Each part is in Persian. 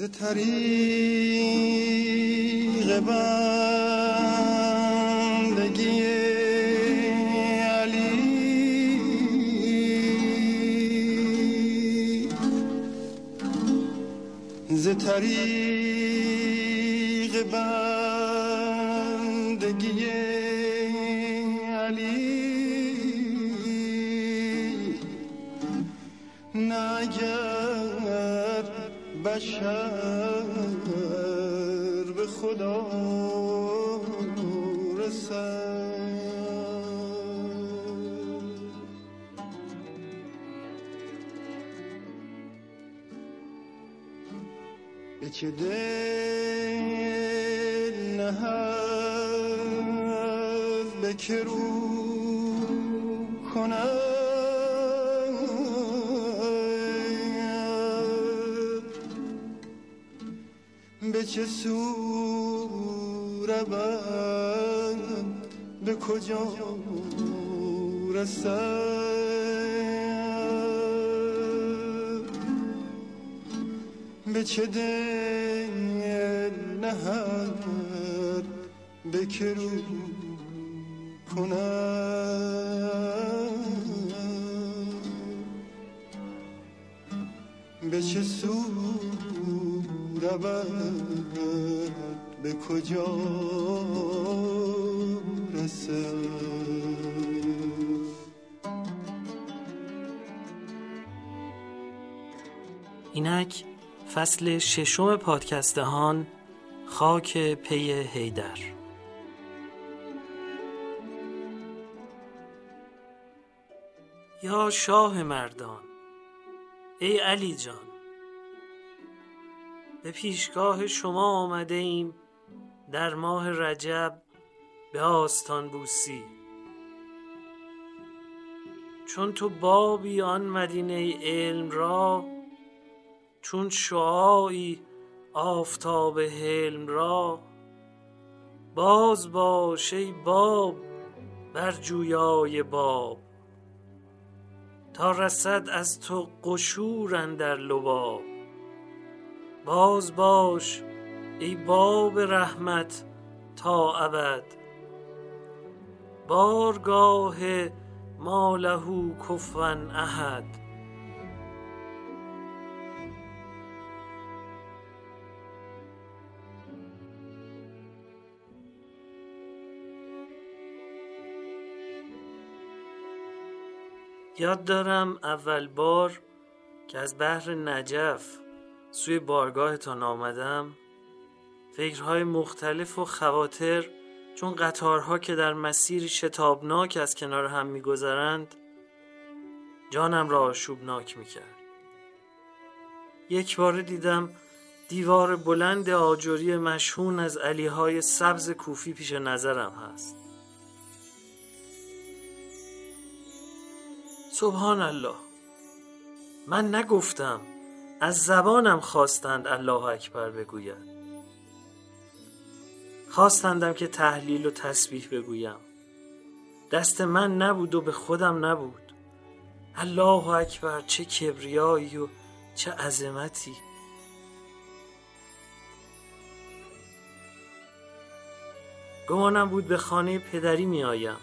ز طریق بندگی علی. ز طریق بندگی چه دل نهد به که رو کند به سو به کجا به چه که رو کند به چه سو رود به کجا رسد اینک فصل ششم پادکستهان خاک پی هیدر یا شاه مردان؟ ای علی جان به پیشگاه شما آمده ایم در ماه رجب به آستان بوسی. چون تو بابی آن مدینه علم را چون شعاعی آفتاب حلم را باز باش ای باب بر جویای باب. تا رسد از تو قشور اندر لباب. باز باش ای باب رحمت تا ابد. بارگاه ما له کفوا احد. یاد دارم اول بار که از بحر نجف سوی بارگاهتان آمدم. فکرهای مختلف و خواطر چون قطارها که در مسیری شتابناک از کنار هم میگذرند جانم را آشوبناک می‌کرد. یک بار دیدم دیوار بلند آجری مشهون از علیهای سبز کوفی پیش نظرم هست. سبحان الله من نگفتم از زبانم خواستند الله اکبر بگوید. خواستندم که تحلیل و تسبیح بگویم. دست من نبود و به خودم نبود. الله اکبر چه کبریایی و چه عظمتی. گمانم بود به خانه پدری می آیم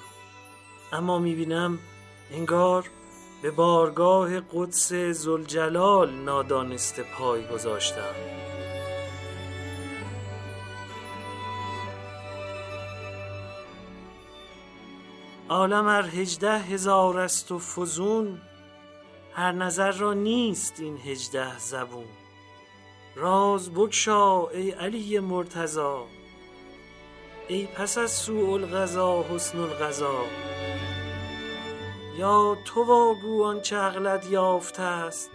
اما می بینم انگار به بارگاه قدس زلجلال نادانسته پای گذاشتم. عالم ار هجده هزار است و فزون هر نظر را نیست این هجده زبون. راز بگشا ای علی مرتضا ای پس از سوء القضا حسن القضا. یا تو واگو آنچه عقلت یافته است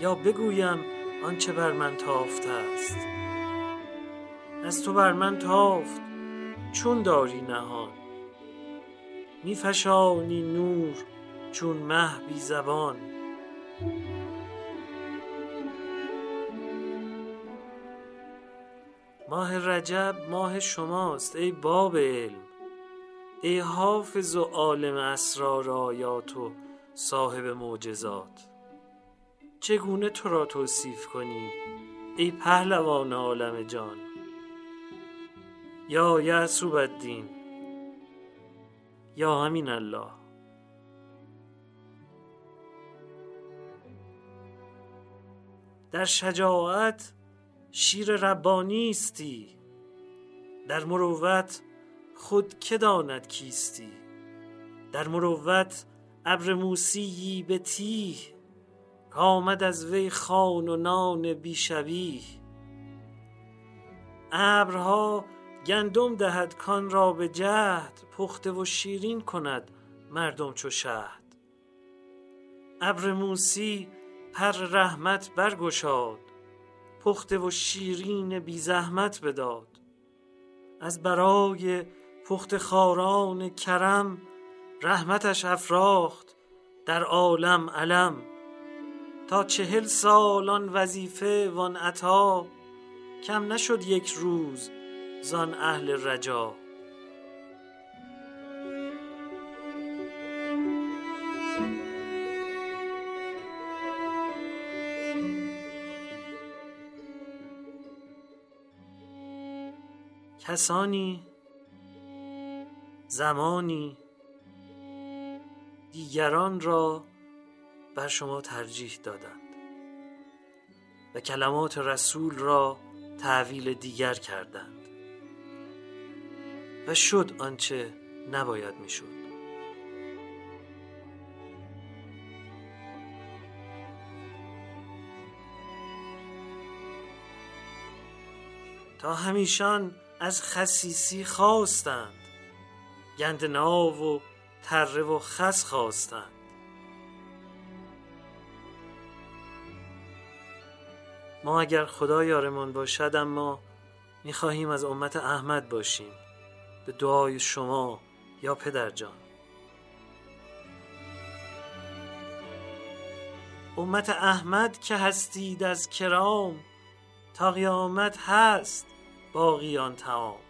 یا بگویم آنچه بر من تافته است. از تو بر من تافت چون داری نهان. میفشانی نور چون مه بی زبان. ماه رجب ماه شماست ای باب علم. ای حافظ و عالم اسرار آیات و صاحب معجزات؟ چگونه تو را توصیف کنیم ای پهلوان عالم جان؟ یا یعصوب الدین یا همین الله. در شجاعت شیر ربانی استی در مروت خود که داند کیستی؟ در مروت ابر موسیی به تیه کامد از وی خان و نان بیشبیه ابرها گندم دهد کان را به جهد پخته و شیرین کند مردم چو شهد. ابر موسی پر رحمت برگشاد پخته و شیرین بی زحمت بداد. از برای پخت خاران کرم رحمتش افراخت در عالم علم. تا چهل سال آن وظیفه وان عطا کم نشد یک روز زان اهل رجا. کسانی زمانی دیگران را بر شما ترجیح دادند و کلمات رسول را تعویل دیگر کردند و شد آنچه نباید می‌شد. تا همیشان از خسیسی خواستند. گند ناو و تره و خس خواستند. ما اگر خدا یارمان باشد اما می‌خواهیم از امت احمد باشیم. به دعای شما یا پدر جان. امت احمد که هستید از کرام تا قیامت هست باقیان تمام.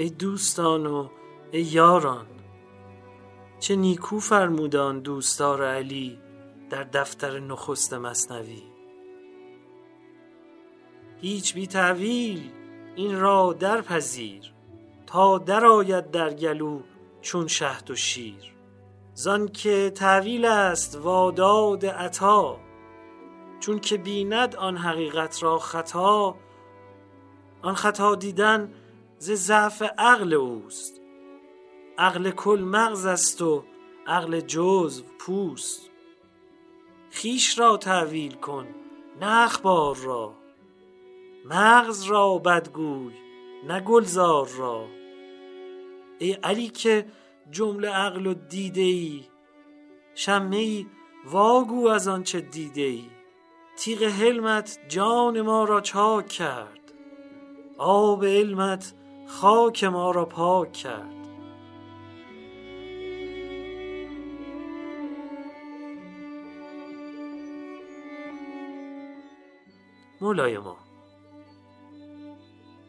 ای دوستان و ای یاران. چه نیکو فرمودان دوستار علی در دفتر نخست مصنوی. هیچ بی تعویل این را درپذیر تا درآید در گلو چون شهد و شیر. زان که تعویل است واداد عطا چون که بیند آن حقیقت را خطا. آن خطا دیدن ز ضعف عقل اوست. عقل کل مغز است و عقل جزو پوست. خیش را تعویل کن نه اخبار را. مغز را بدگوی نه گلزار را. ای علی که جمله عقل و دیده ای شمه ای واگو از آنچه دیده ای. تیغ حلمت جان ما را چاک کرد. آب علمت خاک ما را پاک کرد. مولای ما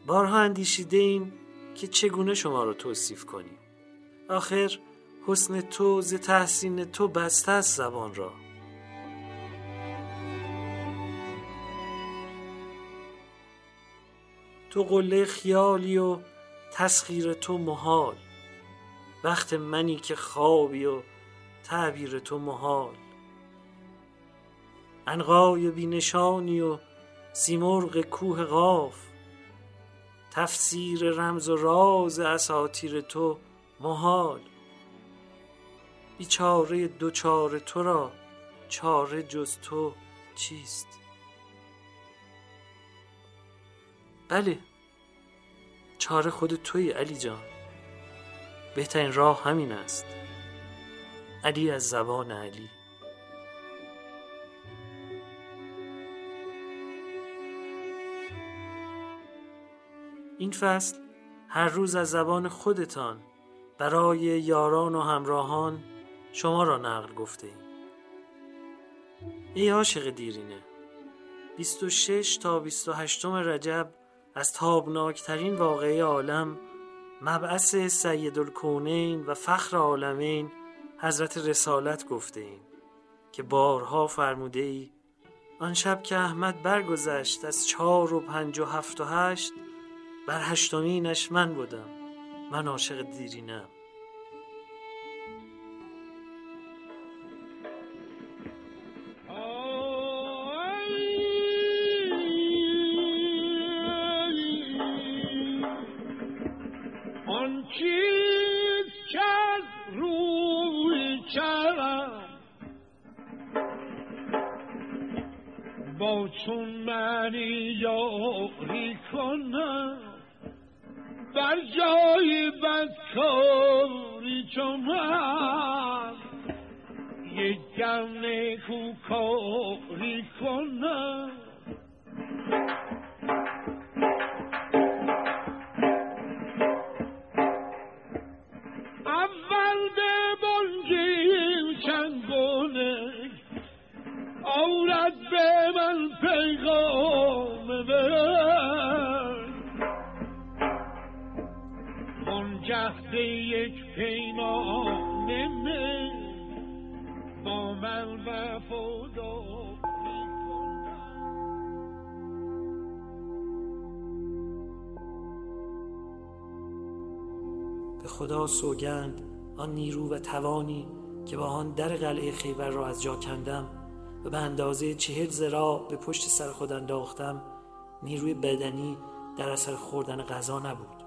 بارها اندیشیده ایم که چگونه شما را توصیف کنیم. آخر حسن تو ز تحسین تو بسته است زبان را. تو قله خیالی و تسخیر تو محال. وقت منی که خوابی و تعبیر تو محال. انقای بینشانی و سیمرغ کوه قاف. تفسیر رمز و راز اساتیر تو محال. بیچاره دوچاره تو را چاره جز تو چیست؟ بله چاره خود توی علی جان. بهترین راه همین است. علی از زبان علی. این فصل هر روز از زبان خودتان برای یاران و همراهان شما را نقل گفته ایم. ای عاشق دیرینه 26 تا 28 رجب از تابناکترین واقعه عالم مبعث سید الکونین و فخر عالمین حضرت رسالت گفته ایم که بارها فرموده ای آن شب که احمد برگذشت از چهار و پنج و هفت و هشت بر هشتمینش من بودم. من عاشق دیرینم بر جای بدکاری چون من یک دم نکوکاری کنم. اول به بانگی چنگونه آورد به من پیغام منجهد یک پیمان من با من وفاداری به خدا سوگند آن نیرو و توانی که با آن در قلعه خیبر را از جا کندم و به اندازه چهل زراع به پشت سر خود انداختم نیروی بدنی در اثر خوردن غذا نبود.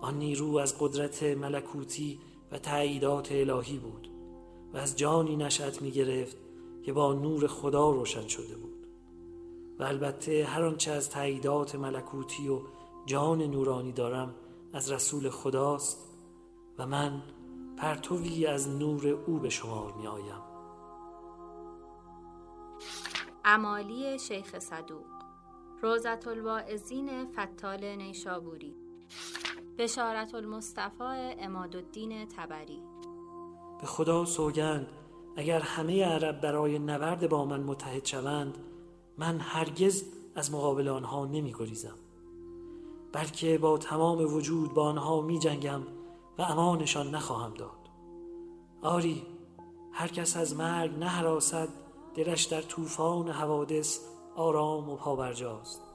آن نیرو از قدرت ملکوتی و تأییدات الهی بود و از جانی نشأت می گرفت که با نور خدا روشن شده بود. و البته هر آنچه از تأییدات ملکوتی و جان نورانی دارم از رسول خداست و من پرتوی از نور او به شمار می آیم امالی شیخ صدوق روزت الواعظین فتال نیشابوری بشارت المصطفى اماد الدین تبری. به خدا سوگند اگر همه عرب برای نبرد با من متحد شوند من هرگز از مقابل آنها نمی گریزم بلکه با تمام وجود با آنها می جنگم و امانشان نخواهم داد. آری هر کس از مرگ نهراسد دلش در طوفان حوادث آرام و پابرجاست.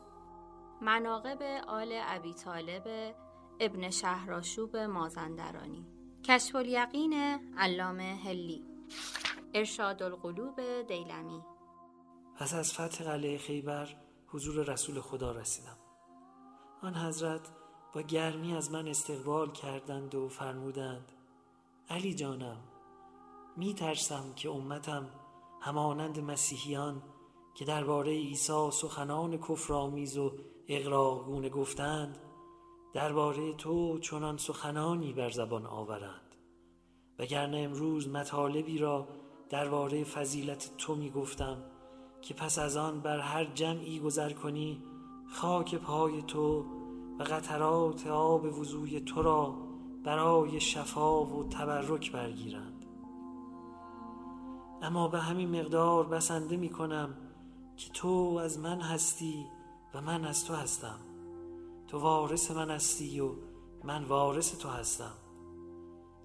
مناقب آل ابی طالب ابن شهراشوب مازندرانی. کشف الیقین علامه هلی. ارشاد القلوب دیلمی. پس از فتح قلعه خیبر حضور رسول خدا رسیدم. آن حضرت با گرمی از من استقبال کردند و فرمودند علی جانم می ترسم که امتم همانند مسیحیان که درباره عیسی سخنان کفرآمیز و اغراقگونه گفتند درباره تو چنان سخنانی بر زبان آورند. وگرنه امروز مطالبی را درباره فضیلت تو می گفتم که پس از آن بر هر جمعی گذر کنی خاک پای تو و قطرات آب وضوی تو را برای شفا و تبرک برگیرند. اما به همین مقدار بسنده می کنم که تو از من هستی و من از تو هستم. تو وارث من هستی و من وارث تو هستم.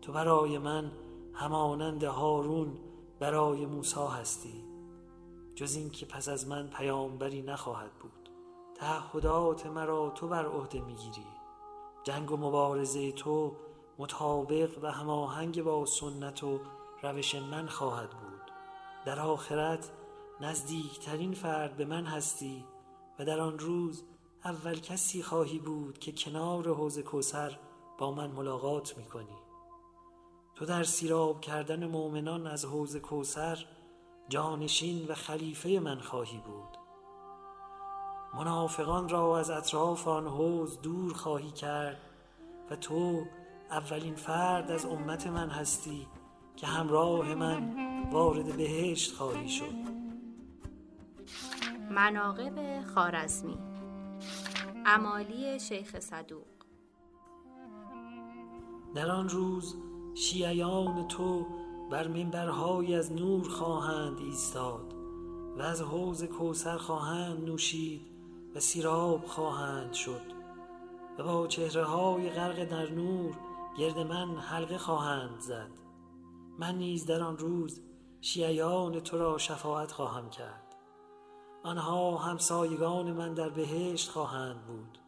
تو برای من همانند هارون برای موسی هستی. جز این که پس از من پیامبری نخواهد بود. تعهدات مرا تو بر عهده می‌گیری. جنگ و مبارزه تو مطابق و هماهنگ با سنت و روش من خواهد بود. در آخرت نزدیکترین فرد به من هستی در آن روز اول کسی خواهی بود که کنار حوز کوسر با من ملاقات می کنی تو در سیراب کردن مؤمنان از حوز کوسر جانشین و خلیفه من خواهی بود. منافقان را از اطراف آن حوز دور خواهی کرد و تو اولین فرد از امت من هستی که همراه من وارد بهشت خواهی شد. مناقب خارزمی امالی شیخ صدوق. در آن روز شیعیان تو بر منبرهای از نور خواهند ایستاد و از حوز کوسر خواهند نوشید و سیراب خواهند شد و با چهره های غرق در نور گرد من حلقه خواهند زد. من نیز در آن روز شیعیان تو را شفاعت خواهم کرد. آنها همسایگان من در بهشت خواهند بود.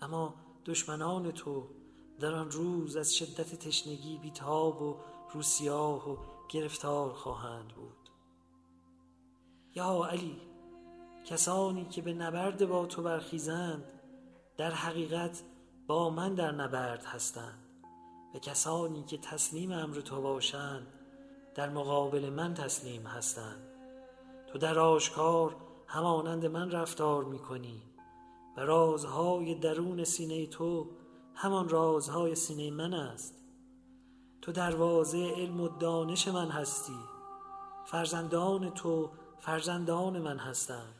اما دشمنان تو در آن روز از شدت تشنگی بیتاب و روسیاه و گرفتار خواهند بود. یا علی کسانی که به نبرد با تو برخیزند در حقیقت با من در نبرد هستند. و کسانی که تسلیم امر تو باشند در مقابل من تسلیم هستند. تو در آشکار همانند من رفتار می کنی و رازهای درون سینه تو همان رازهای سینه من است. تو دروازه علم و دانش من هستی. فرزندان تو فرزندان من هستند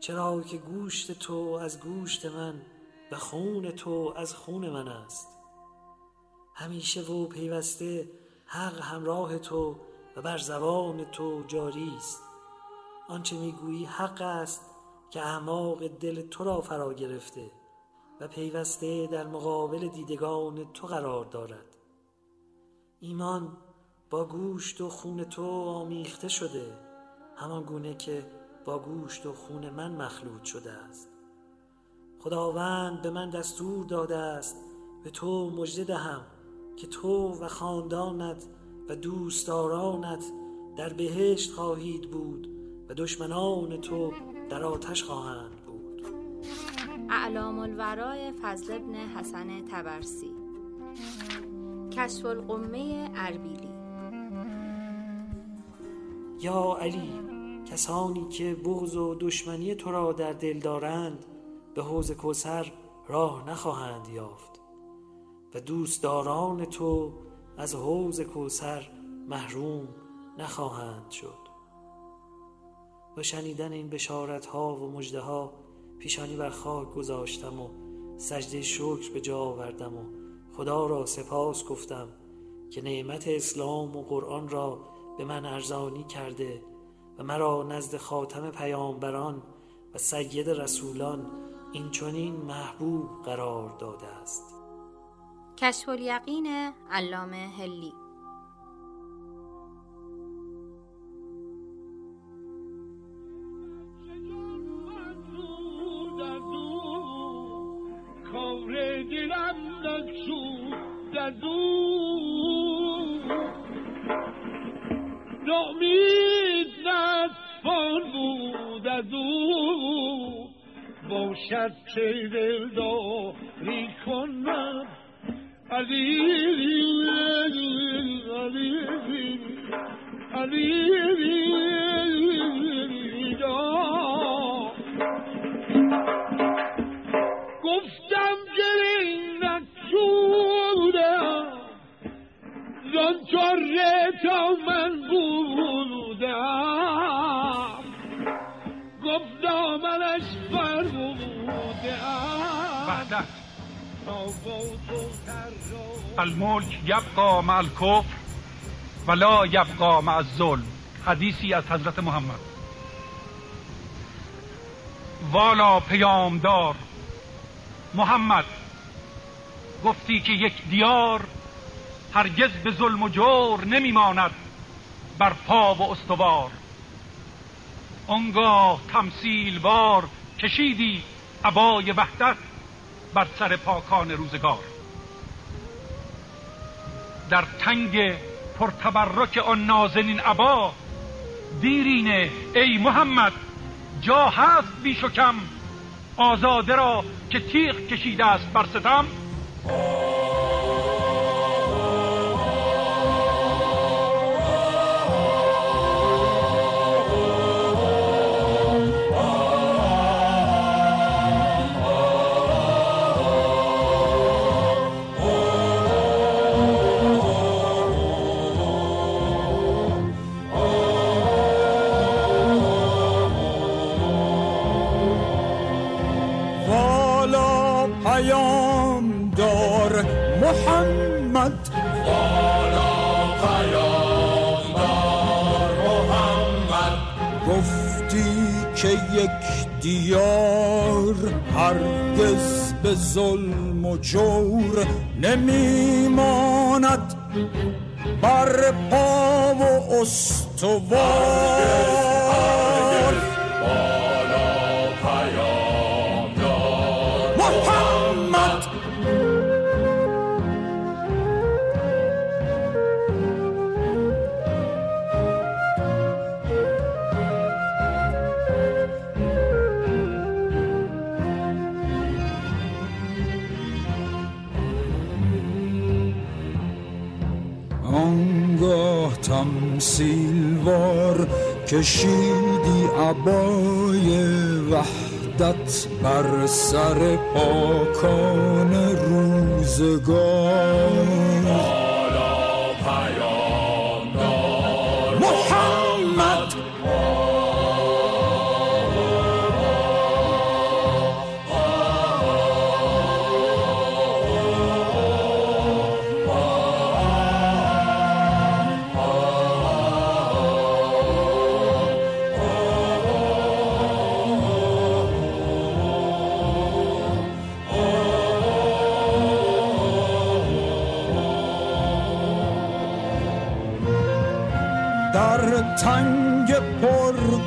چرا که گوشت تو از گوشت من و خون تو از خون من است. همیشه و پیوسته حق همراه تو و بر زبان تو جاری است. آنچه می‌گویی حق است که اعماق دل تو را فرا گرفته و پیوسته در مقابل دیدگان تو قرار دارد. ایمان با گوشت و خون تو آمیخته شده همان گونه که با گوشت و خون من مخلوط شده است. خداوند به من دستور داده است به تو مژده دهم که تو و خاندانت و دوستدارانت در بهشت خواهید بود دشمنان تو در آتش خواهند بود. اعلام الورای فضل ابن حسن تبرسی. کشف القمه اربیلی. یا علی کسانی که بغض و دشمنی تو را در دل دارند به حوض کوثر راه نخواهند یافت و دوستداران تو از حوض کوثر محروم نخواهند شد. با شنیدن این بشارت ها و مجده ها پیشانی بر خاک گذاشتم و سجده شکر به جا آوردم و خدا را سپاس گفتم که نعمت اسلام و قرآن را به من ارزانی کرده و مرا نزد خاتم پیامبران و سید رسولان این چنین محبوب قرار داده است. کشف الیقین علامه هلی دلم نگشود از او نامید نصفان بود از او باشد که دلداری کنم علی علی علی جان. گفتم گلی نکشودم زان چاره تا من بودم. گفت دامنش فرمودم وحدت الملک یبقا مع الکفر ولا یبقا مع الظلم. حدیثی از حضرت محمد. والا پیامدار. محمد گفتی که یک دیار هرگز به ظلم و جور نمیماند بر پا و استوار. آنگاه تمثیل بار کشیدی عبای وحدت بر سر پاکان روزگار. در تنگ پرتبرک آن نازنین عبا دیرینه ای محمد جا هست بیش و کم آزاده را که تیغ کشیده است بر ستم. به ظلم و جور نمیماند. بر پا و استوار. کشیدی عبای وحدت بر سر پاکان روزگار.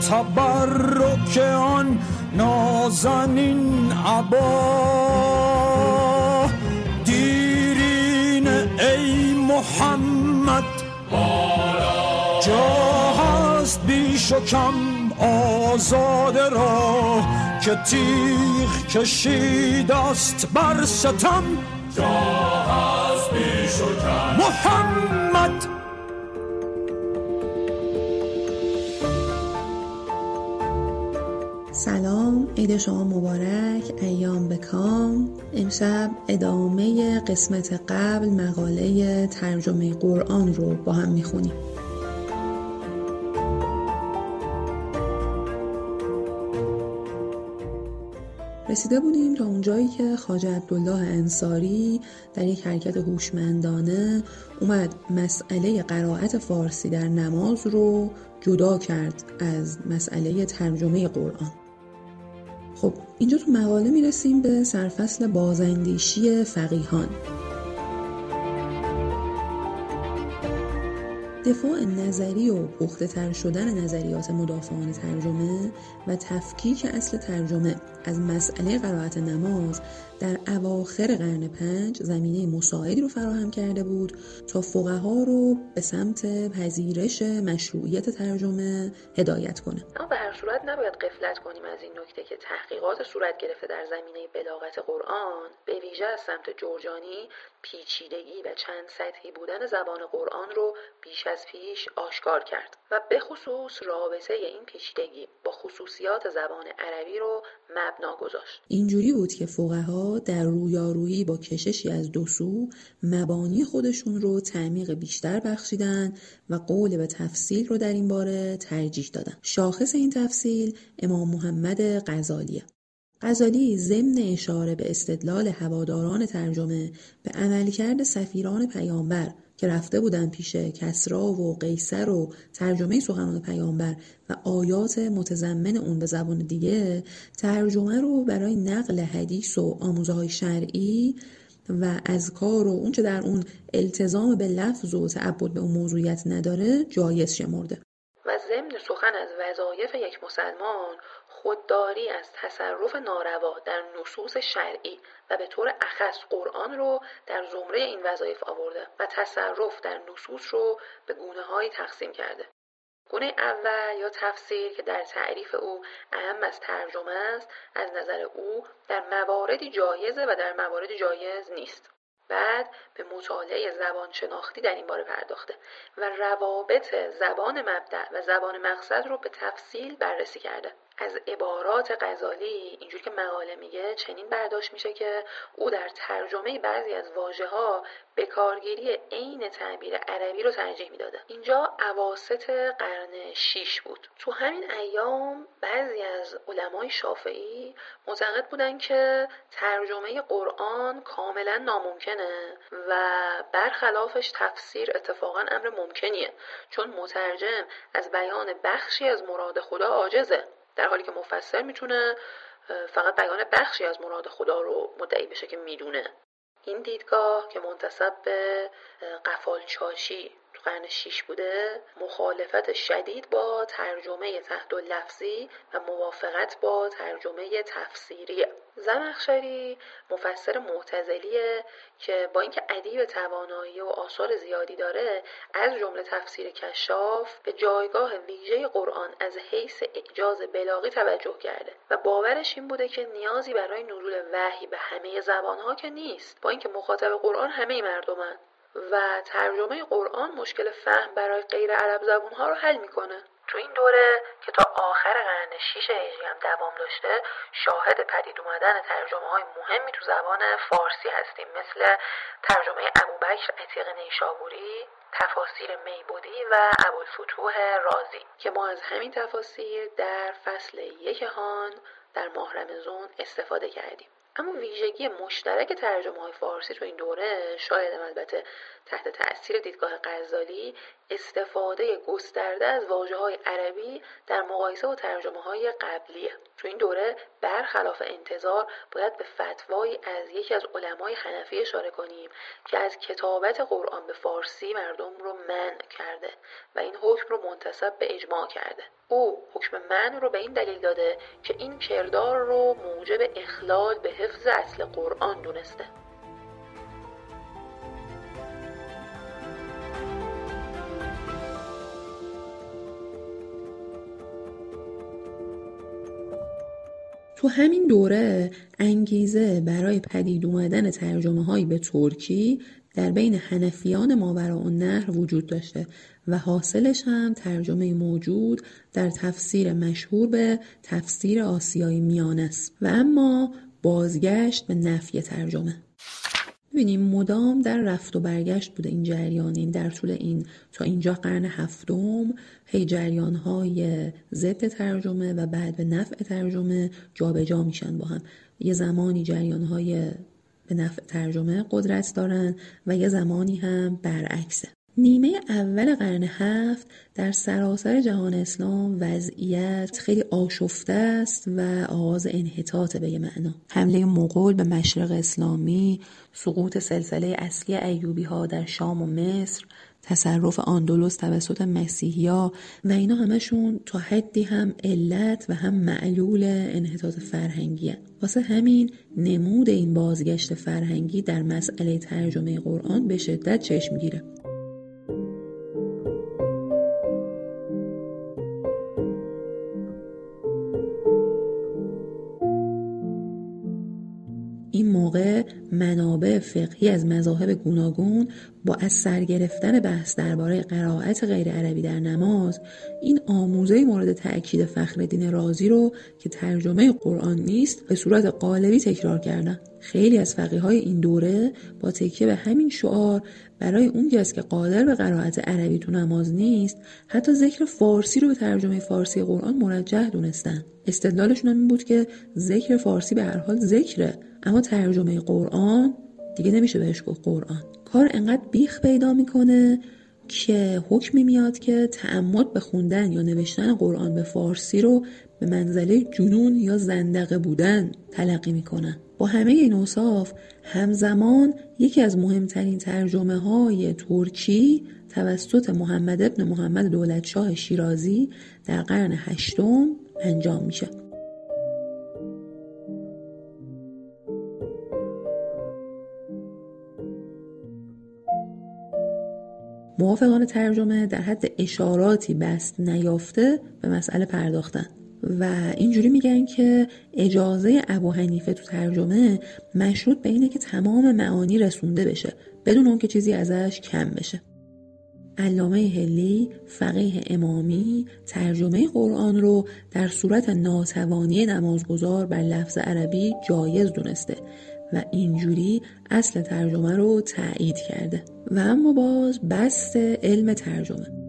تبرک آن نازنین عبا دیرین ای محمد. جا هست بیش و کم آزاده را که تیغ کشید است بر ستم. محمد. سلام عید شما مبارک ایام بکام امشب ادامه قسمت قبل مقاله ترجمه قرآن رو با هم می‌خونیم. رسیده بودیم تا اونجایی که خواجه عبدالله انصاری در یک حرکت هوشمندانه اومد مسئله قرائت فارسی در نماز رو جدا کرد از مسئله ترجمه قرآن. خب اینجا تو مقاله می‌رسیم به سرفصل بازاندیشی فقیهان. دفاع نظری و پخته تر شدن نظریات مدافعان ترجمه و تفکیک اصل ترجمه از مسئله قرائت نماز در اواخر قرن پنج زمینه مساعدی رو فراهم کرده بود تا فقها رو به سمت پذیرش مشروعیت ترجمه هدایت کنه. اما به هر صورت نباید قفلت کنیم از این نکته که تحقیقات صورت گرفته در زمینه بلاغت قرآن به ویژه از سمت جرجانی پیچیدگی و چند سطحی بودن زبان قرآن رو بیش از پیش آشکار کرد و به خصوص رابطه این پیچیدگی با خصوصیات زبان عربی رو مبنا گذاشت. اینجوری بود که فقها در رویارویی با کششی از دو سو مبانی خودشون رو تعمیق بیشتر بخشیدن و قول به تفصیل رو در این باره ترجیح دادن. شاخص این تفصیل امام محمد غزالیه. غزالی ضمن اشاره به استدلال هواداران ترجمه به عملکرد سفیران پیامبر که رفته بودن پیش کسرا و قیصر و ترجمه سخنان پیامبر و آیات متضمن اون به زبان دیگه ترجمه رو برای نقل حدیث و آموزه های شرعی و اذکار و اونچه در اون التزام به لفظ و تعبد به اون موضوعیت نداره جایز شمرده. و ضمن سخن از وظایف یک مسلمان خودداری از تصرف ناروا در نصوص شرعی و به طور اخص قرآن رو در زمره این وظایف آورده و تصرف در نصوص رو به گونه های تقسیم کرده. گونه اول یا تفسیر که در تعریف او اهم از ترجمه است از نظر او در مواردی جایزه و در مواردی جایز نیست. بعد به مطالعه زبان شناختی در این باره پرداخته و روابط زبان مبدع و زبان مقصد رو به تفصیل بررسی کرده از عبارات غزالی اینجور که مقاله میگه چنین برداشت میشه که او در ترجمه بعضی از واژه ها به کارگیری عین تعبیر عربی رو ترجیح می‌داده. اینجا عواست قرن شیش بود. تو همین ایام بعضی از علمای شافعی معتقد بودن که ترجمه قرآن کاملا ناممکنه و برخلافش تفسیر اتفاقا امر ممکنیه. چون مترجم از بیان بخشی از مراد خدا عاجزه. در حالی که مفسر می‌تونه فقط بیان بخشی از مراد خدا رو مدعی بشه که می‌دونه. این دیدگاه که منتصب به قفال چاشی قرن شیش بوده مخالفت شدید با ترجمه تحت لفظی و موافقت با ترجمه تفسیری. زمخشری مفسر معتزلیه که با اینکه ادیب توانایی و آثار زیادی داره از جمله تفسیر کشاف به جایگاه ویژه قرآن از حیث اعجاز بلاغی توجه کرده و باورش این بوده که نیازی برای نزول وحی به همه زبانها که نیست. با اینکه مخاطب قرآن همه مردمن. و ترجمه قرآن مشکل فهم برای غیر عرب زبونها رو حل می‌کنه. تو این دوره که تا آخر قرن شیش هجری هم دوام داشته شاهد پدید اومدن ترجمه های مهمی تو زبان فارسی هستیم مثل ترجمه ابوبکر عتیق نیشابوری تفاسیر میبودی و ابوالفتوح رازی. که ما از همین تفاسیر در فصل یک هان در ماه رمزون استفاده کردیم. اما ویژگی مشترک ترجمه های فارسی تو این دوره شاید البته تحت تاثیر دیدگاه غزالی استفاده گسترده از واجه های عربی در مقایسه با ترجمه های قبلیه تو این دوره برخلاف انتظار باید به فتوایی از یکی از علمای حنفی اشاره کنیم که از کتابت قرآن به فارسی مردم رو منع کرده و این حکم رو منتصب به اجماع کرده. او حکم من رو به این دلیل داده که این کردار رو موجب اخلال به حفظ اصل قرآن دونسته. تو همین دوره انگیزه برای پدید اومدن ترجمه هایی به ترکی در بین حنفیان ماورا و نهر وجود داشته و حاصلش هم ترجمه موجود در تفسیر مشهور به تفسیر آسیایی میانه است. و اما بازگشت به نفی ترجمه. ببینیم مدام در رفت و برگشت بوده این جریان این در طول این تا اینجا قرن هفتم هی جریان های ضد ترجمه و بعد به نفع ترجمه جابجا جا میشن با هم. یه زمانی جریان های به نفع ترجمه قدرت دارن و یه زمانی هم برعکسه. نیمه اول قرن هفت در سراسر جهان اسلام وضعیت خیلی آشفته است و آغاز انحطاط به یه معنا. حمله مغول به مشرق اسلامی سقوط سلسله اصلی ایوبی ها در شام و مصر تصرف آندلس توسط مسیحیا و اینا همشون تا حدی هم علت و هم معلول انحطاط فرهنگی واسه همین نمود این بازگشت فرهنگی در مسئله ترجمه قرآن به شدت چشم می‌گیره فقهی از مذاهب گوناگون با از سر گرفتن بحث درباره قرائت غیر عربی در نماز این آموزه مورد تأکید فخردین رازی رو که ترجمه قرآن نیست به صورت قالبی تکرار کردن. خیلی از فقیه های این دوره با تکیه به همین شعار برای اون کس که قادر به قرائت عربی تو نماز نیست حتی ذکر فارسی رو به ترجمه فارسی قرآن مرجح دونستن. استدلالشون هم این بود که ذکر فارسی به هر حال ذکره اما ترجمه قرآن دیگه نمیشه بهش گفت قرآن. کار انقدر بیخ پیدا می‌کنه که حکمی میاد که تعمد به خوندن یا نوشتن قرآن به فارسی رو به منزله جنون یا زندقه بودن تلقی می‌کنن با همه این اوصاف همزمان یکی از مهمترین ترجمه های ترکی توسط محمد ابن محمد دولتشاه شیرازی در قرن هشتم انجام میشه. موافقان ترجمه در حد اشاراتی بست نیافته به مسئله پرداختن. و اینجوری میگن که اجازه ابو حنیفه تو ترجمه مشروط به اینه که تمام معانی رسونده بشه بدون اون که چیزی ازش کم بشه. علامه هلی فقیه امامی ترجمه قرآن رو در صورت ناتوانی نمازگذار بر لفظ عربی جایز دونسته. و اینجوری اصل ترجمه رو تایید کرده. و اما باز بست علم ترجمه.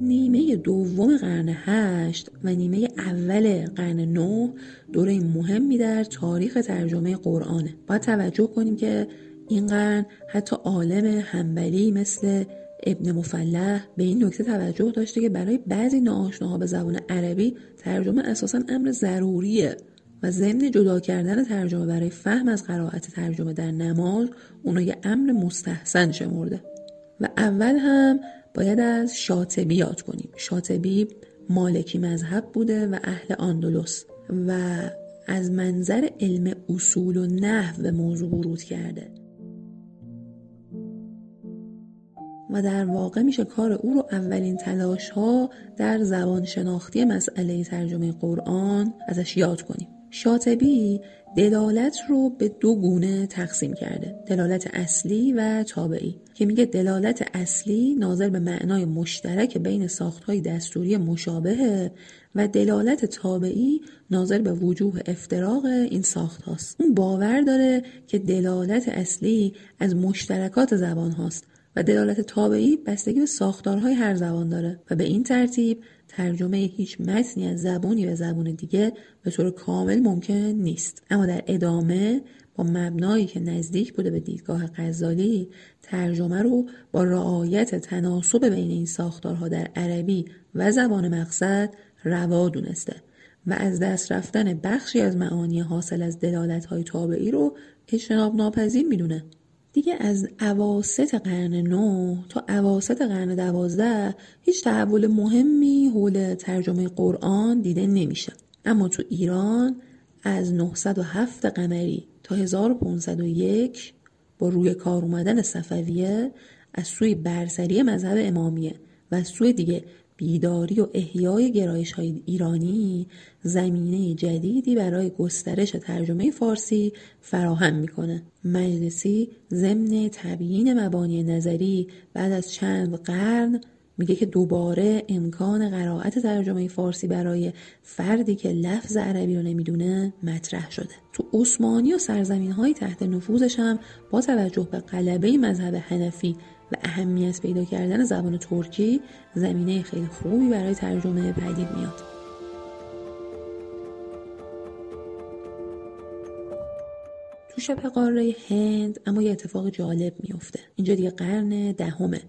نیمه دوم قرن هشت و نیمه اول قرن نو دوره مهمی در تاریخ ترجمه قرآنه. باید توجه کنیم که این قرن حتی عالم همبلی مثل ابن مفلح به این نکته توجه داشته که برای بعضی ناآشناها به زبان عربی ترجمه اساسا امر ضروریه و ضمن جدا کردن ترجمه برای فهم از قرائت ترجمه در نماز اونو یه امر مستحسن شمرده. و اول هم باید از شاطبی یاد کنیم. شاطبی مالکی مذهب بوده و اهل آندلس و از منظر علم اصول و نحو به موضوع ورود کرده. و در واقع میشه کار او رو اولین تلاش ها در زبان شناختی مسئله ترجمه قرآن ازش یاد کنیم شاطبی دلالت رو به دو گونه تقسیم کرده دلالت اصلی و تابعی که میگه دلالت اصلی ناظر به معنای مشترک بین ساختهای دستوری مشابهه و دلالت تابعی ناظر به وجوه افتراق این ساخت هاست. اون باور داره که دلالت اصلی از مشترکات زبان هاست و دلالت تابعی بستگی به ساختارهای هر زبان داره و به این ترتیب ترجمه هیچ متنی از زبانی به زبان دیگه به طور کامل ممکن نیست. اما در ادامه با مبنایی که نزدیک بوده به دیدگاه غزالی ترجمه رو با رعایت تناسب بین این ساختارها در عربی و زبان مقصد روا دونسته و از دست رفتن بخشی از معانی حاصل از دلالت های تابعی رو اجتناب ناپذیر می‌دونه. دیگه از عواست قرن نو تا عواست قرن دوازده هیچ تحول مهمی حول ترجمه قرآن دیده نمیشه. اما تو ایران از 907 قمری تا 1501 با روی کار اومدن صفویه از سوی برسری مذهب امامیه و از سوی دیگه بیداری و احیای گرایش های ایرانی زمینه جدیدی برای گسترش ترجمه فارسی فراهم می‌کنه. مجلسی ضمن تبیین مبانی نظری بعد از چند قرن میگه که دوباره امکان قرائت ترجمه فارسی برای فردی که لفظ عربی رو نمی‌دونه مطرح شده تو عثمانی و سرزمین های تحت نفوذش هم با توجه به قلبه مذهب حنفی و اهمیت پیدا کردن زبان ترکی زمینه خیلی خوبی برای ترجمه پدید میاد. تو شبه قاره هند اما یه اتفاق جالب میفته. اینجا دیگه قرن دهمه.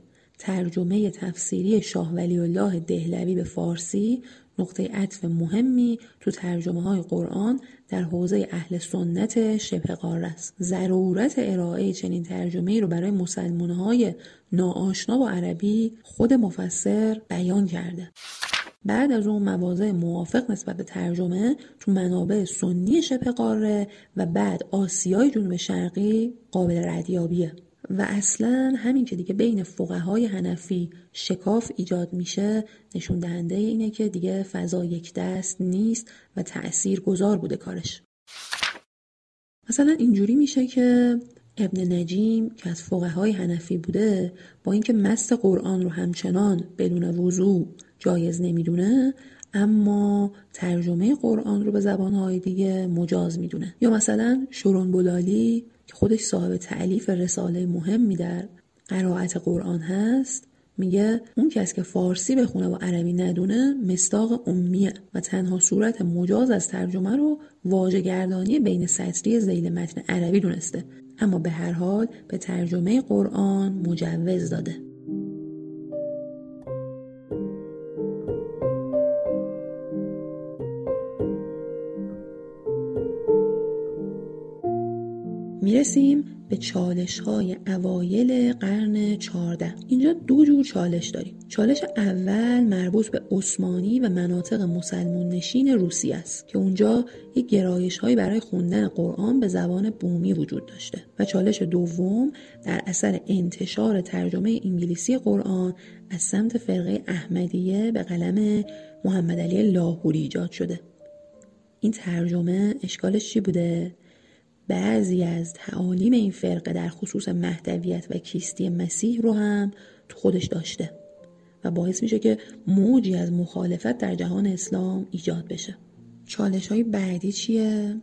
ترجمه تفسیری شاه ولی الله دهلوی به فارسی نقطه عطف مهمی تو ترجمه های قرآن در حوزه اهل سنت شبه قاره است. ضرورت ارائه چنین ترجمه رو برای مسلمان های ناآشنا با عربی خود مفسر بیان کرده. بعد از اون مواضع موافق نسبت به ترجمه تو منابع سنی شبه قاره و بعد آسیای جنوب شرقی قابل ردیابیه. و اصلا همین که دیگه بین فقهای هنفی شکاف ایجاد میشه نشون دهنده اینه که دیگه فضا یک دست نیست و تأثیر گذار بوده کارش. مثلا اینجوری میشه که ابن نجیم که از فقهای هنفی بوده با اینکه مست قرآن رو همچنان بدون وضوع جایز نمی‌دونه اما ترجمه قرآن رو به زبانهای دیگه مجاز می‌دونه. یا مثلا شورون بلالی که خودش صاحب تعلیف رساله مهمی در قرائت قرآن هست میگه اون کس که فارسی بخونه و عربی ندونه مستاق امیه و تنها صورت مجاز از ترجمه رو واژه‌گردانی بین سطری زیل متن عربی دونسته. اما به هر حال به ترجمه قرآن مجوز داده. می‌رسیم به چالش های اوایل قرن 14 اینجا دو جور چالش داریم. چالش اول مربوط به عثمانی و مناطق مسلمون نشین روسی است که اونجا یک گرایش هایی برای خوندن قرآن به زبان بومی وجود داشته. و چالش دوم در اثر انتشار ترجمه انگلیسی قرآن از سمت فرقه احمدیه به قلم محمد علی لاهوری ایجاد شده. این ترجمه اشکالش چی بوده؟ بعضی از تعالیم این فرقه در خصوص مهدویت و کیستی مسیح رو هم تو خودش داشته و باعث میشه که موجی از مخالفت در جهان اسلام ایجاد بشه چالش های بعدی چیه؟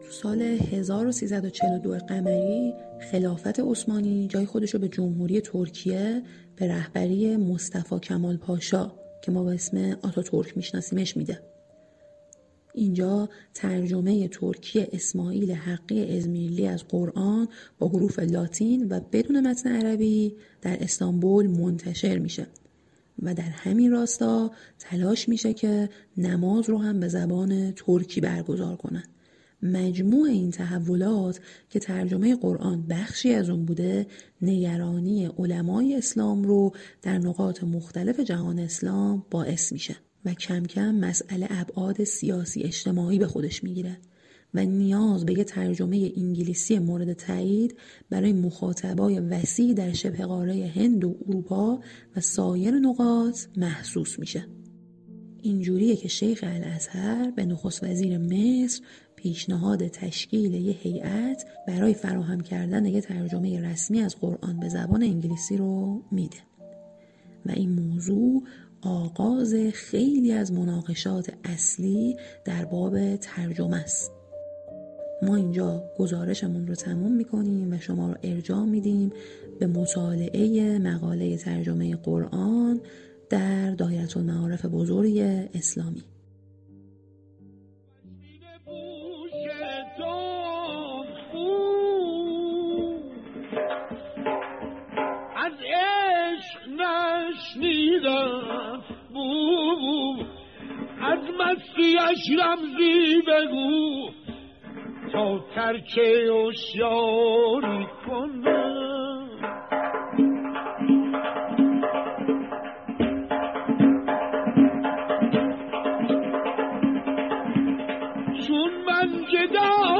تو سال 1342 قمری خلافت عثمانی جای خودش رو به جمهوری ترکیه به رهبری مصطفی کمال پاشا که ما به اسم آتا ترک میشناسیمش میده اینجا ترجمه ترکی اسماعیل حقی ازمیرلی از قرآن با حروف لاتین و بدون متن عربی در استانبول منتشر میشه و در همین راستا تلاش میشه که نماز رو هم به زبان ترکی برگزار کنن. مجموع این تحولات که ترجمه قرآن بخشی از اون بوده نگرانی علمای اسلام رو در نقاط مختلف جهان اسلام باعث میشه و کم کم مسئله ابعاد سیاسی اجتماعی به خودش می‌گیره و نیاز به یه ترجمه انگلیسی مورد تایید برای مخاطبای وسیع در شبه قاره هند و اروپا و سایر نقاط محسوس میشه. اینجوریه که شیخ الازهر به نخست وزیر مصر پیشنهاد تشکیل یه هیئت برای فراهم کردن یه ترجمه رسمی از قرآن به زبان انگلیسی رو میده. و این موضوع آغاز خیلی از مناقشات اصلی در باب ترجمه است. ما اینجا گزارشمون رو تموم می‌کنیم و شما رو ارجاع میدیم به مطالعه مقاله ترجمه قرآن در دایره المعارف بزرگ اسلامی. نشنیدم بو از مسیح رمزی بگو. تا ترک اشیاری کنم. چون من گدایم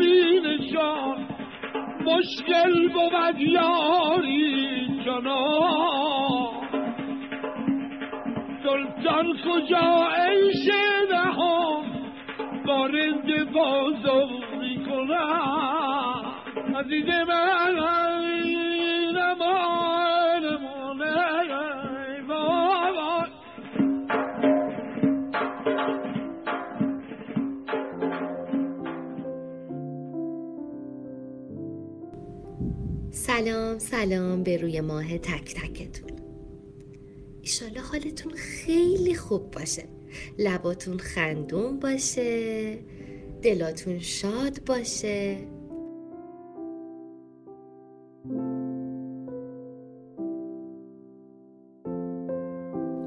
اینشان مشکل بود یاری کجا ای شدهم بارند بازو می‌کنم. عزیز من سلام سلام به روی ماه تک تکتون. ایشالا حالتون خیلی خوب باشه. لباتون خندون باشه. دلاتون شاد باشه.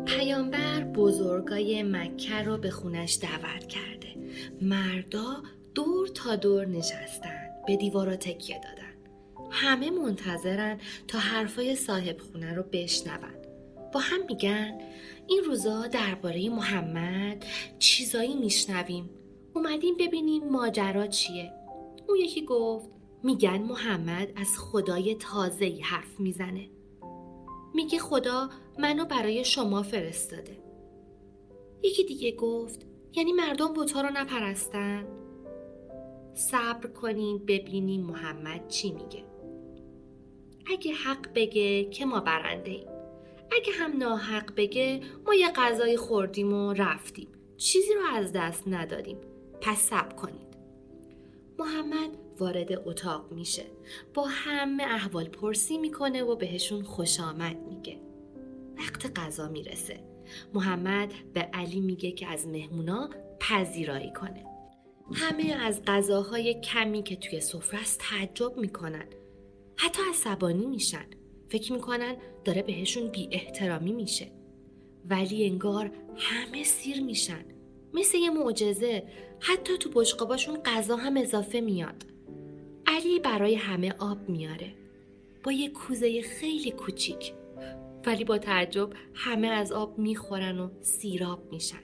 پیامبر بزرگای مکه رو به خونش دعوت کرده. مردا دور تا دور نشستن به دیوارا تکیه دادن. همه منتظرن تا حرفای صاحب خونه رو بشنون. با هم میگن. این روزا درباره محمد چیزایی میشنویم. اومدیم ببینیم ماجرا چیه. اون یکی گفت میگن محمد از خدای تازه‌ای حرف می‌زنه. میگه خدا منو برای شما فرستاده. یکی دیگه گفت یعنی مردم بوتا رو نپرستن؟ صبر کنین ببینیم محمد چی میگه. اگه حق بگه که ما برنده ایم. اگه هم ناحق بگه ما یه غذای خوردیم و رفتیم. چیزی رو از دست ندادیم. پس صبر کنید. محمد وارد اتاق میشه. با همه احوال پرسی می‌کنه و بهشون خوش آمد میگه. وقت غذا می‌رسه. محمد به علی میگه که از مهمونا پذیرایی کنه. همه از غذاهای کمی که توی سفره است تعجب می‌کنن. حتی عصبانی میشن. فکر می‌کنن داره بهشون بی احترامی میشه. ولی انگار همه سیر میشن. مثل یه معجزه. حتی تو بشقاباشون غذا هم اضافه میاد. علی برای همه آب میاره. با یه کوزه خیلی کوچیک. ولی با تعجب همه از آب می‌خورن و سیراب میشن.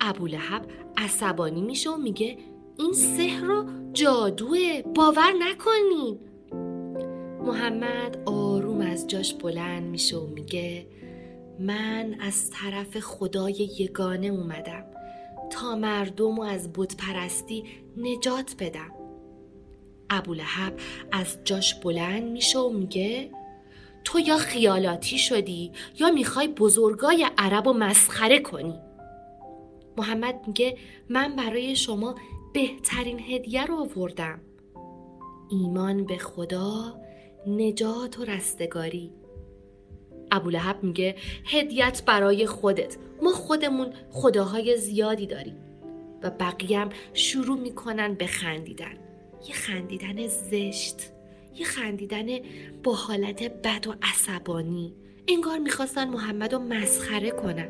ابولهب عصبانی میشه و میگه این سحر و جادوه باور نکنین. محمد آروم از جاش بلند میشه و میگه من از طرف خدای یگانه اومدم. تا مردم و از بت پرستی نجات بدم. ابولهب از جاش بلند میشه و میگه تو یا خیالاتی شدی یا می‌خوای بزرگای عرب و مسخره کنی. محمد میگه من برای شما بهترین هدیه رو آوردم. ایمان به خدا نجات و رستگاری. ابولهب میگه هدیت برای خودت. ما خودمون خداهای زیادی داریم و بقیه شروع می‌کنن به خندیدن. یه خندیدن زشت یه خندیدن با حالت بد و عصبانی. انگار می‌خواستن محمد رو مسخره کنن.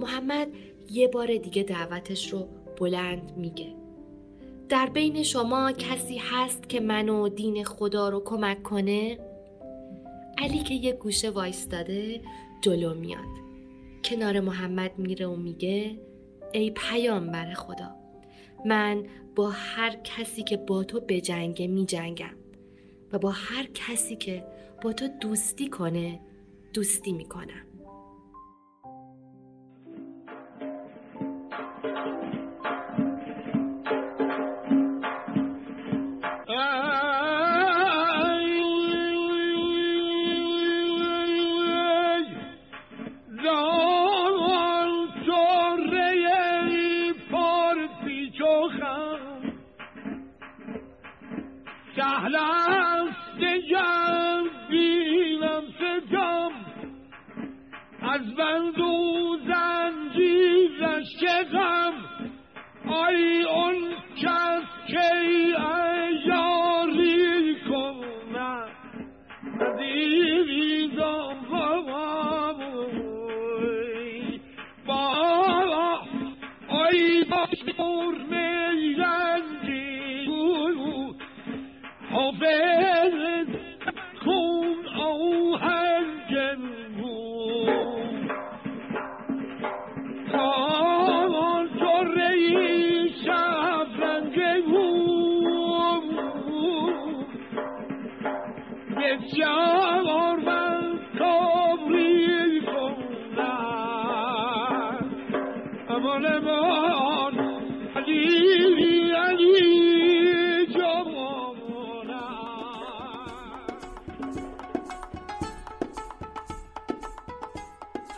محمد یه بار دیگه دعوتش رو بلند میگه. در بین شما کسی هست که منو دین خدا رو کمک کنه؟ علی که یه گوشه وایستاده جلو میاد کنار محمد میره و میگه ای پیامبر خدا من با هر کسی که با تو بجنگه میجنگم و با هر کسی که با تو دوستی کنه دوستی می‌کنم شيء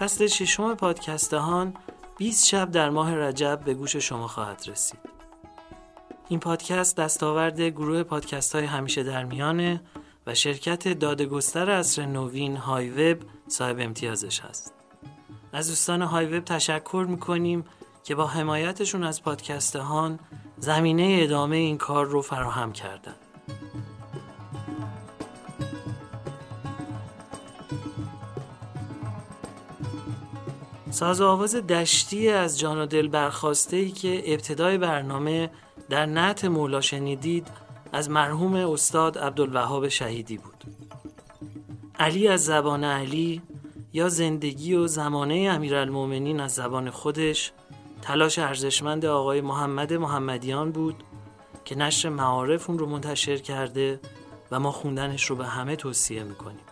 فصل ششم پادکستهان 20 شب در ماه رجب به گوش شما خواهد رسید. این پادکست دستاورد گروه پادکست های همیشه در میانه و شرکت دادگستر اصر نوین های وب صاحب امتیازش هست. از دوستان های وب تشکر می‌کنیم که با حمایتشون از پادکستهان زمینه ادامه این کار رو فراهم کردن. ساز و آواز دشتی از جان و دل برخواسته ای که ابتدای برنامه در نعت مولا شنیدید از مرحوم استاد عبدالوهاب شهیدی بود. علی از زبان علی یا زندگی و زمانه امیرالمومنین از زبان خودش تلاش ارزشمند آقای محمد محمدیان بود که نشر معارف اون رو منتشر کرده و ما خوندنش رو به همه توصیه می‌کنیم.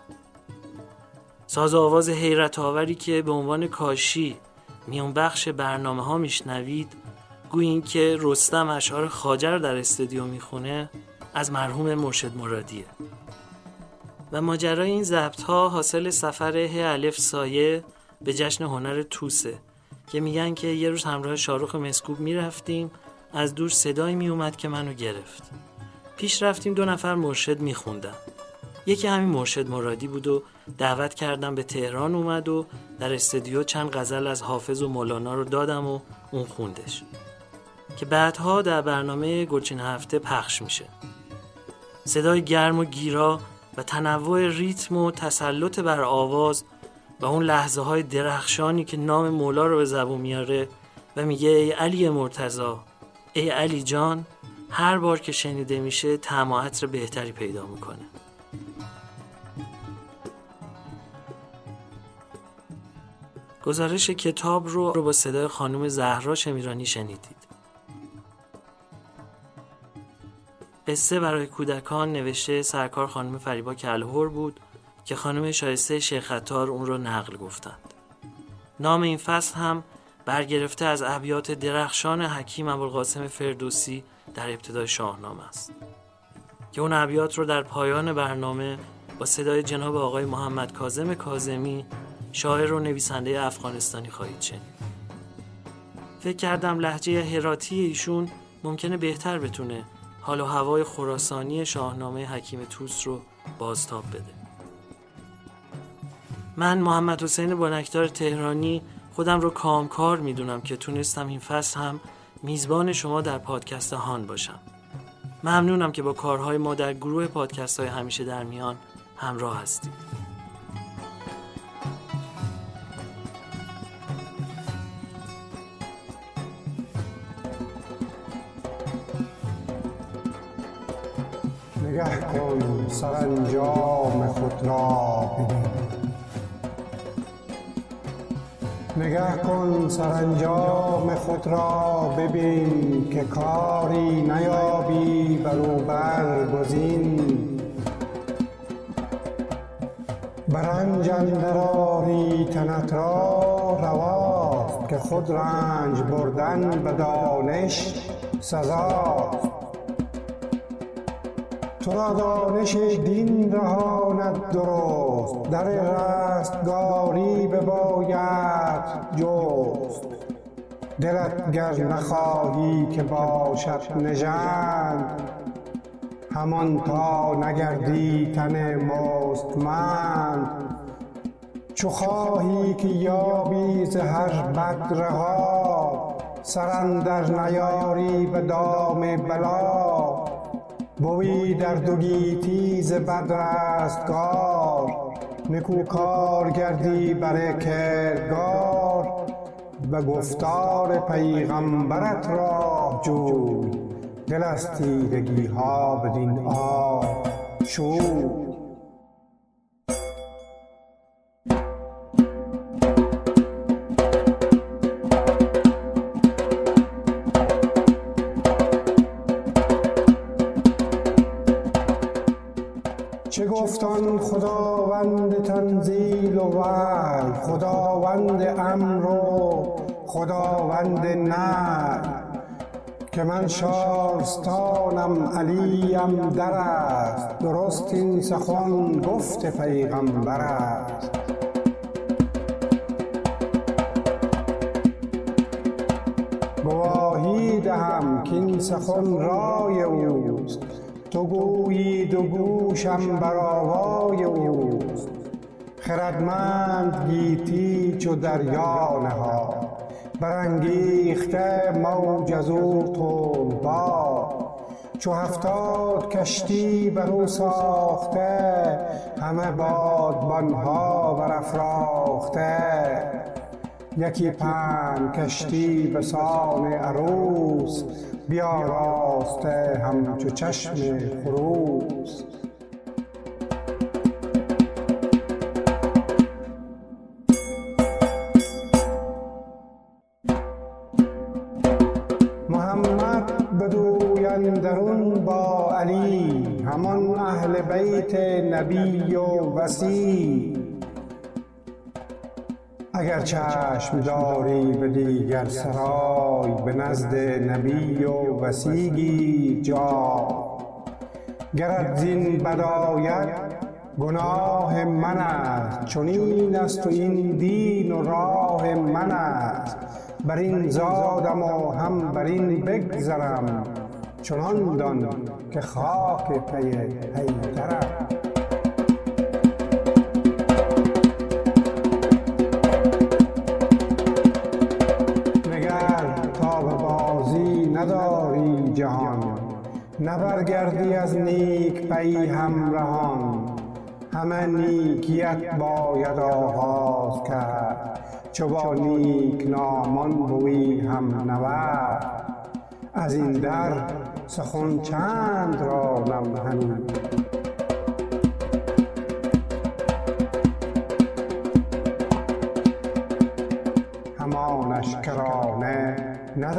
ساز آواز حیرت آوری که به عنوان کاشی میون بخش برنامه ها میشنوید گوی این که رستم اشعار خاجر در استودیو می‌خونه از مرحوم مرشد مرادیه. و ماجرای این ضبط ها حاصل سفر ه الف سایه به جشن هنر توسه که میگن که یه روز همراه شاروخ مسکوب می‌رفتیم از دور صدایی میومد که منو گرفت. پیش رفتیم دو نفر مرشد میخوندن. یکی همین مرشد مرادی بود و دعوت کردم به تهران اومد و در استودیو چند غزل از حافظ و مولانا رو دادم و اون خوندش. که بعدها در برنامه گلچین هفته پخش میشه. صدای گرم و گیرا و تنوع ریتم و تسلط بر آواز و اون لحظه های درخشانی که نام مولا رو به زبون میاره و میگه ای علی مرتزا ای علی جان هر بار که شنیده میشه عطر بهتری پیدا می‌کنه. گزارش کتاب رو, رو با صدای خانم زهرا شمیرانی شنیدید. قصه برای کودکان نوشته سرکار خانم فریبا کلهور بود که خانم شایسته شیخ خطار اون رو نقل گفتند. نام این فصل هم برگرفته از ابیات درخشان حکیم ابوالقاسم فردوسی در ابتدای شاهنامه است. که اون ابیات رو در پایان برنامه با صدای جناب آقای محمد کاظم کاظمی شاعر و نویسنده افغانستانی خواهید شنید. فکر کردم لحجه هراتی ایشون ممکنه بهتر بتونه حال و هوای خراسانی شاهنامه حکیم توس رو بازتاب بده. من محمد حسین بانکدار تهرانی خودم رو کامکار می‌دونم که تونستم این فصل هم میزبان شما در پادکست هان باشم. ممنونم که با کارهای ما در گروه پادکست های همیشه در میان همراه هستید. نگه کن سرانجام خود را ببین. نگه کن سرانجام خود را ببین که کاری نیابی بروبر گزین برنج اندراری تنت را رواست که خود رنج بردن به دانش سزاست. تو را دانش دین رهاند درست در رستگاری بباید جست. دلت گر نخواهی که باشد نژند همان تا نگردی تن مستمند. چو خواهی که یابی ز هر بد رها سر اندر نیاری به دام بلا. بوی در دو گیتی ز بد رستگار نکو کار گردی بر کردگار. به گفتار پیغمبرت راه جوی دل از تیرگی ها بدین آب شوی. خداوند نهی که من شارستانم علیم در است. درست این سخن گفت پیغمبر است. گواهی دهم که این سخن رای اوست. تو گویی دو گوشم بر آوای اوست. خردمند گیتی چو دریا نهاد. برانگیخته موج از او تندباد چو هفتاد کشتی بر او ساخته همه بادبانها برافراخته. یکی پنج کشتی به سان عروس بیاراسته همچو چشم خروس. چشم داری به دیگر سرای به نزد نبی و وسیگی جا. گرت زین بداید گناه من است. چنین است و این دین و راه من است. بر این زادم و هم بر این بگذرم. چنان دان که خاک پی حیدرم. نبرگردی از نیک پی همرهان همه نیکیت باید آغاز کرد. چو با نیک نامان بوی هم نورد از این در سخن چند رانم همی همانش کرانه همین